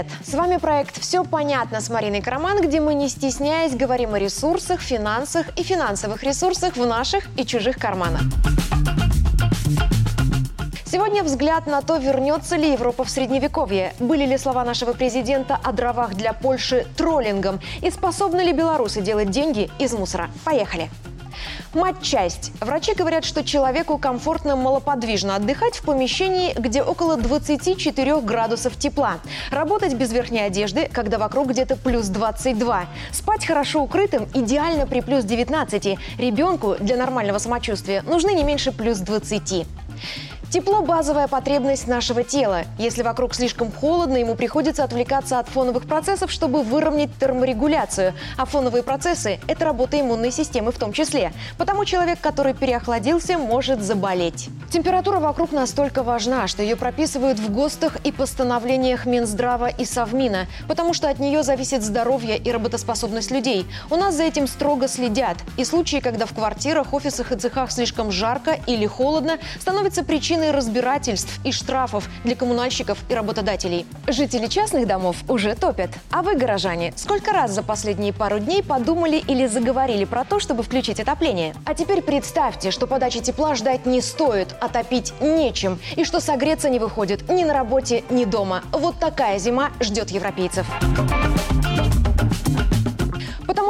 Привет! С вами проект «Все понятно» с Мариной Караман, где мы, не стесняясь, говорим о ресурсах, финансах и финансовых ресурсах в наших и чужих карманах. Сегодня взгляд на то, вернется ли Европа в Средневековье, были ли слова нашего президента о дровах для Польши троллингом и способны ли белорусы делать деньги из мусора. Поехали! Матчасть. Врачи говорят, что человеку комфортно малоподвижно отдыхать в помещении, где около 24 градусов тепла. Работать без верхней одежды, когда вокруг где-то плюс 22. Спать хорошо укрытым идеально при плюс 19. Ребенку для нормального самочувствия нужны не меньше плюс 20. Тепло – базовая потребность нашего тела. Если вокруг слишком холодно, ему приходится отвлекаться от фоновых процессов, чтобы выровнять терморегуляцию. А фоновые процессы – это работа иммунной системы в том числе. Потому человек, который переохладился, может заболеть. Температура вокруг настолько важна, что ее прописывают в ГОСТах и постановлениях Минздрава и Совмина, потому что от нее зависит здоровье и работоспособность людей. У нас за этим строго следят. И случаи, когда в квартирах, офисах и цехах слишком жарко или холодно, становятся причиной причиной разбирательств и штрафов для коммунальщиков и работодателей. Жители частных домов уже топят. А вы, горожане, сколько раз за последние пару дней подумали или заговорили про то, чтобы включить отопление? А теперь представьте, что подачи тепла ждать не стоит, а топить нечем, и что согреться не выходит ни на работе, ни дома. Вот такая зима ждет европейцев.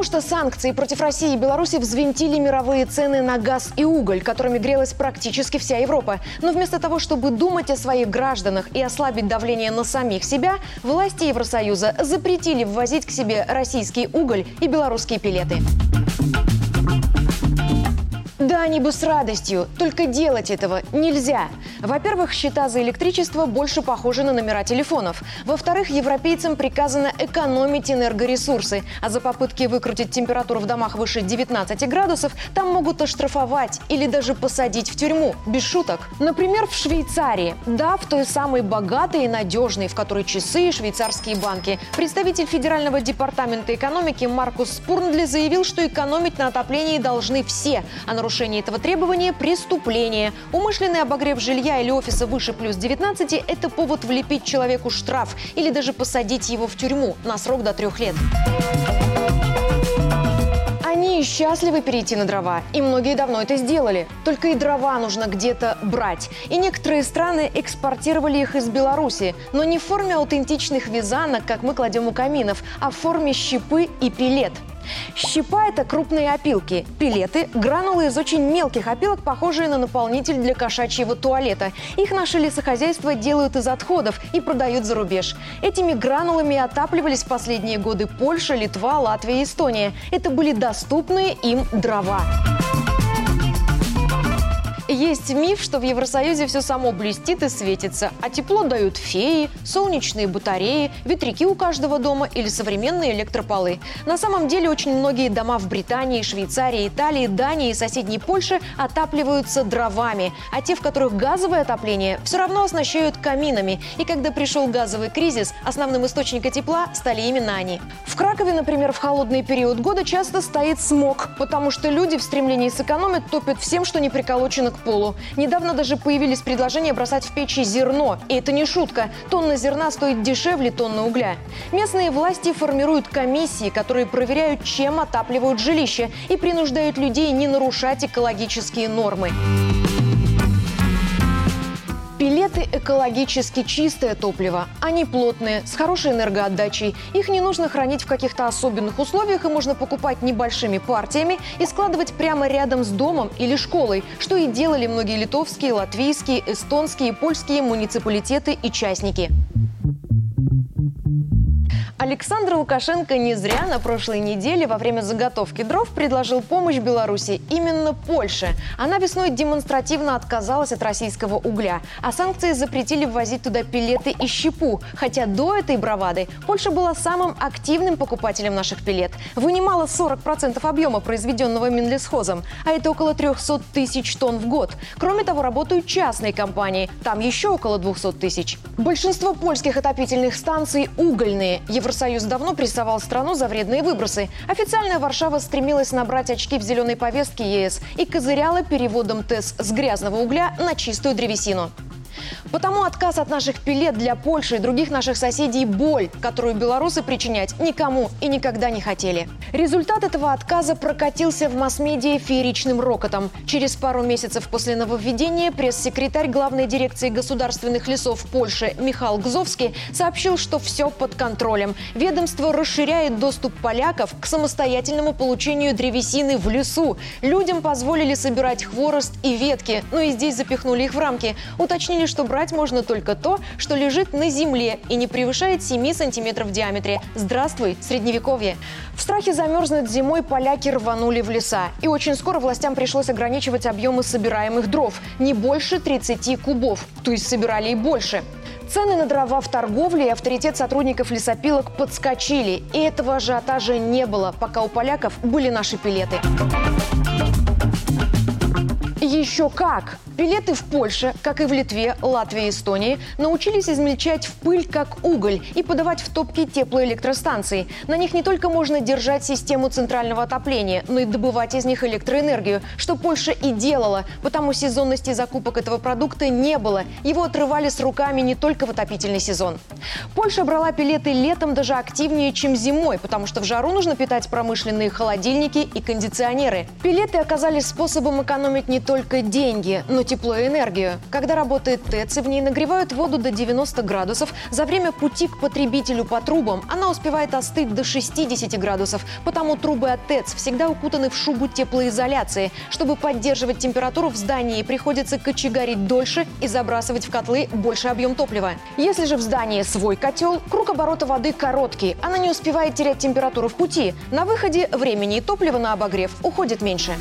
Потому что санкции против России и Беларуси взвинтили мировые цены на газ и уголь, которыми грелась практически вся Европа. Но вместо того, чтобы думать о своих гражданах и ослабить давление на самих себя, власти Евросоюза запретили ввозить к себе российский уголь и белорусские пилеты. Они бы с радостью, только делать этого нельзя. Во-первых, счета за электричество больше похожи на номера телефонов. Во-вторых, европейцам приказано экономить энергоресурсы, а за попытки выкрутить температуру в домах выше 19 градусов там могут оштрафовать или даже посадить в тюрьму, без шуток. Например, в Швейцарии. Да, в той самой богатой и надежной, в которой часы и швейцарские банки. Представитель Федерального департамента экономики Маркус Спурндли заявил, что экономить на отоплении должны все, а нарушение нарушение этого требования – преступление. Умышленный обогрев жилья или офиса выше плюс 19 – это повод влепить человеку штраф или даже посадить его в тюрьму на срок до трех лет. Они счастливы перейти на дрова, и многие давно это сделали. Только и дрова нужно где-то брать. И некоторые страны экспортировали их из Беларуси, но не в форме аутентичных вязанок, как мы кладем у каминов, а в форме щепы и пилет – Щепа – это крупные опилки. Пилеты – гранулы из очень мелких опилок, похожие на наполнитель для кошачьего туалета. Их наши лесохозяйства делают из отходов и продают за рубеж. Этими гранулами отапливались в последние годы Польша, Литва, Латвия и Эстония. Это были доступные им дрова. Есть миф, что в Евросоюзе все само блестит и светится, а тепло дают феи, солнечные батареи, ветряки у каждого дома или современные электрополы. На самом деле очень многие дома в Британии, Швейцарии, Италии, Дании и соседней Польше отапливаются дровами, а те, в которых газовое отопление, все равно оснащают каминами. И когда пришел газовый кризис, основным источником тепла стали именно они. В Кракове, например, в холодный период года часто стоит смог, потому что люди в стремлении сэкономить топят всем, что не приколочено к полу. Недавно даже появились предложения бросать в печи зерно. И это не шутка. Тонна зерна стоит дешевле тонны угля. Местные власти формируют комиссии, которые проверяют, чем отапливают жилища и принуждают людей не нарушать экологические нормы. Пилеты экологически чистое топливо. Они плотные, с хорошей энергоотдачей. Их не нужно хранить в каких-то особенных условиях и можно покупать небольшими партиями и складывать прямо рядом с домом или школой, что и делали многие литовские, латвийские, эстонские, польские муниципалитеты и частники. Александр Лукашенко не зря на прошлой неделе во время заготовки дров предложил помощь Беларуси именно Польше. Она весной демонстративно отказалась от российского угля, а санкции запретили ввозить туда пилеты и щепу. Хотя до этой бравады Польша была самым активным покупателем наших пилет. Вынимала 40% объема, произведенного Минлесхозом, а это около 300 тысяч тонн в год. Кроме того, работают частные компании, там еще около 200 тысяч. Большинство польских отопительных станций угольные. Евро Евросоюз давно прессовал страну за вредные выбросы. Официальная Варшава стремилась набрать очки в зеленой повестке ЕС и козыряла переводом ТЭС с грязного угля на чистую древесину. Потому отказ от наших пилет для Польши и других наших соседей – боль, которую белорусы причинять никому и никогда не хотели. Результат этого отказа прокатился в масс-медиа фееричным рокотом. Через пару месяцев после нововведения пресс-секретарь главной дирекции государственных лесов Польши Михаил Гзовский сообщил, что все под контролем. Ведомство расширяет доступ поляков к самостоятельному получению древесины в лесу. Людям позволили собирать хворост и ветки, но и здесь запихнули их в рамки. Уточнили, что брать можно только то, что лежит на земле и не превышает 7 сантиметров в диаметре. Здравствуй, средневековье! В страхе замерзнуть зимой поляки рванули в леса. И очень скоро властям пришлось ограничивать объемы собираемых дров. Не больше 30 кубов. То есть собирали и больше. Цены на дрова в торговле и авторитет сотрудников лесопилок подскочили. И этого ажиотажа не было, пока у поляков были наши пилеты. Еще как! Пилеты в Польше, как и в Литве, Латвии и Эстонии, научились измельчать в пыль как уголь и подавать в топки теплоэлектростанции. На них не только можно держать систему центрального отопления, но и добывать из них электроэнергию, что Польша и делала, потому сезонности закупок этого продукта не было. Его отрывали с руками не только в отопительный сезон. Польша брала пилеты летом даже активнее, чем зимой, потому что в жару нужно питать промышленные холодильники и кондиционеры. Пилеты оказались способом экономить не только деньги, но тепло и энергию. Когда работает ТЭЦ в ней нагревают воду до 90 градусов, за время пути к потребителю по трубам она успевает остыть до 60 градусов. Потому трубы от ТЭЦ всегда укутаны в шубу теплоизоляции. Чтобы поддерживать температуру в здании, приходится кочегарить дольше и забрасывать в котлы больше объем топлива. Если же в здании свой котел, круг оборота воды короткий. Она не успевает терять температуру в пути. На выходе времени и топлива на обогрев уходит меньше.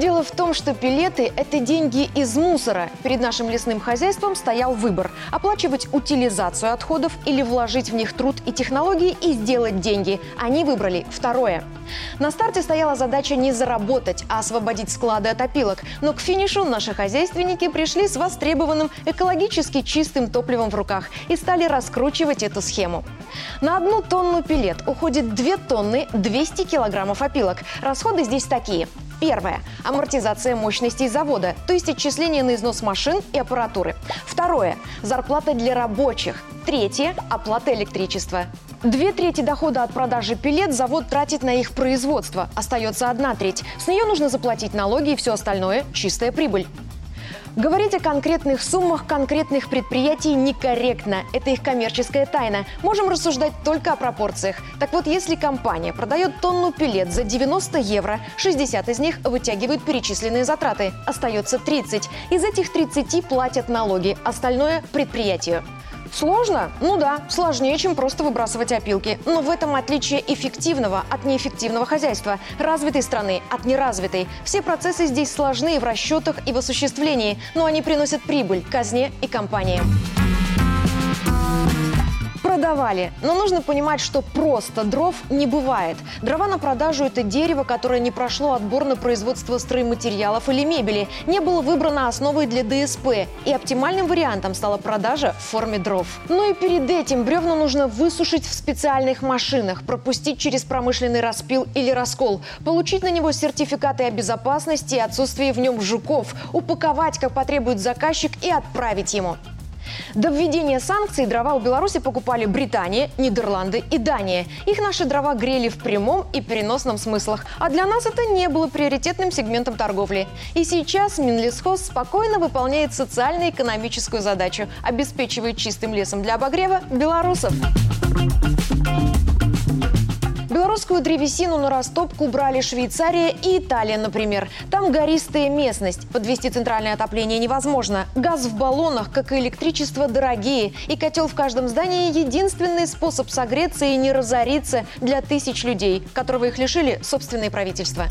Дело в том, что пилеты – это деньги из мусора. Перед нашим лесным хозяйством стоял выбор – оплачивать утилизацию отходов или вложить в них труд и технологии и сделать деньги. Они выбрали второе. На старте стояла задача не заработать, а освободить склады от опилок. Но к финишу наши хозяйственники пришли с востребованным экологически чистым топливом в руках и стали раскручивать эту схему. На одну тонну пилет уходит 2 тонны 200 килограммов опилок. Расходы здесь такие – Первое – амортизация мощностей завода, то есть отчисление на износ машин и аппаратуры. Второе – зарплата для рабочих. Третье – оплата электричества. Две трети дохода от продажи пилет завод тратит на их производство. Остается одна треть. С нее нужно заплатить налоги и все остальное – чистая прибыль. Говорить о конкретных суммах конкретных предприятий некорректно. Это их коммерческая тайна. Можем рассуждать только о пропорциях. Так вот, если компания продает тонну пилет за 90 евро, 60 из них вытягивают перечисленные затраты. Остается 30. Из этих 30 платят налоги, остальное – предприятию. Сложно? Ну да, сложнее, чем просто выбрасывать опилки. Но в этом отличие эффективного от неэффективного хозяйства, развитой страны от неразвитой. Все процессы здесь сложны в расчетах и в осуществлении, но они приносят прибыль казне и компаниям продавали. Но нужно понимать, что просто дров не бывает. Дрова на продажу – это дерево, которое не прошло отбор на производство стройматериалов или мебели, не было выбрано основой для ДСП, и оптимальным вариантом стала продажа в форме дров. Ну и перед этим бревна нужно высушить в специальных машинах, пропустить через промышленный распил или раскол, получить на него сертификаты о безопасности и отсутствии в нем жуков, упаковать, как потребует заказчик, и отправить ему. До введения санкций дрова у Беларуси покупали Британия, Нидерланды и Дания. Их наши дрова грели в прямом и переносном смыслах. А для нас это не было приоритетным сегментом торговли. И сейчас Минлесхоз спокойно выполняет социально-экономическую задачу – обеспечивает чистым лесом для обогрева белорусов. Белорусскую древесину на растопку брали Швейцария и Италия, например. Там гористая местность. Подвести центральное отопление невозможно. Газ в баллонах, как и электричество, дорогие. И котел в каждом здании – единственный способ согреться и не разориться для тысяч людей, которого их лишили собственные правительства.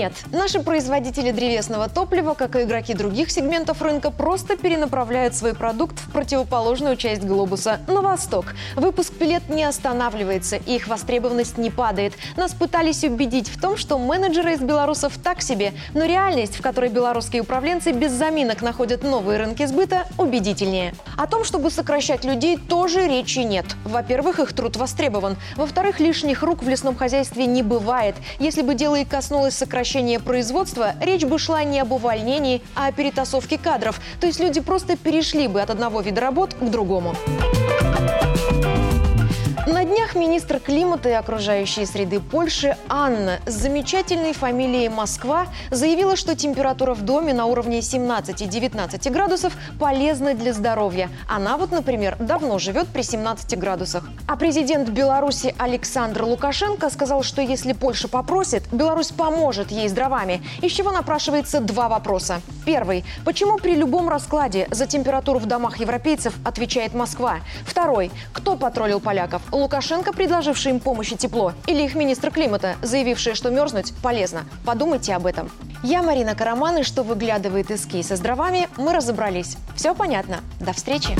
Нет, наши производители древесного топлива, как и игроки других сегментов рынка, просто перенаправляют свой продукт в противоположную часть глобуса – на восток. Выпуск пилет не останавливается, и их востребованность не падает. Нас пытались убедить в том, что менеджеры из белорусов так себе, но реальность, в которой белорусские управленцы без заминок находят новые рынки сбыта, убедительнее. О том, чтобы сокращать людей, тоже речи нет. Во-первых, их труд востребован. Во-вторых, лишних рук в лесном хозяйстве не бывает. Если бы дело и коснулось сокращения сокращения производства, речь бы шла не об увольнении, а о перетасовке кадров. То есть люди просто перешли бы от одного вида работ к другому. Днях министр климата и окружающей среды Польши Анна с замечательной фамилией Москва заявила, что температура в доме на уровне 17-19 градусов полезна для здоровья. Она вот, например, давно живет при 17 градусах. А президент Беларуси Александр Лукашенко сказал, что если Польша попросит, Беларусь поможет ей с дровами. Из чего напрашивается два вопроса. Первый. Почему при любом раскладе за температуру в домах европейцев отвечает Москва? Второй. Кто потроллил поляков? Лукашенко, предложивший им помощь и тепло, или их министр климата, заявивший, что мерзнуть полезно. Подумайте об этом. Я Марина Караман, и что выглядывает из кейса с дровами, мы разобрались. Все понятно. До встречи.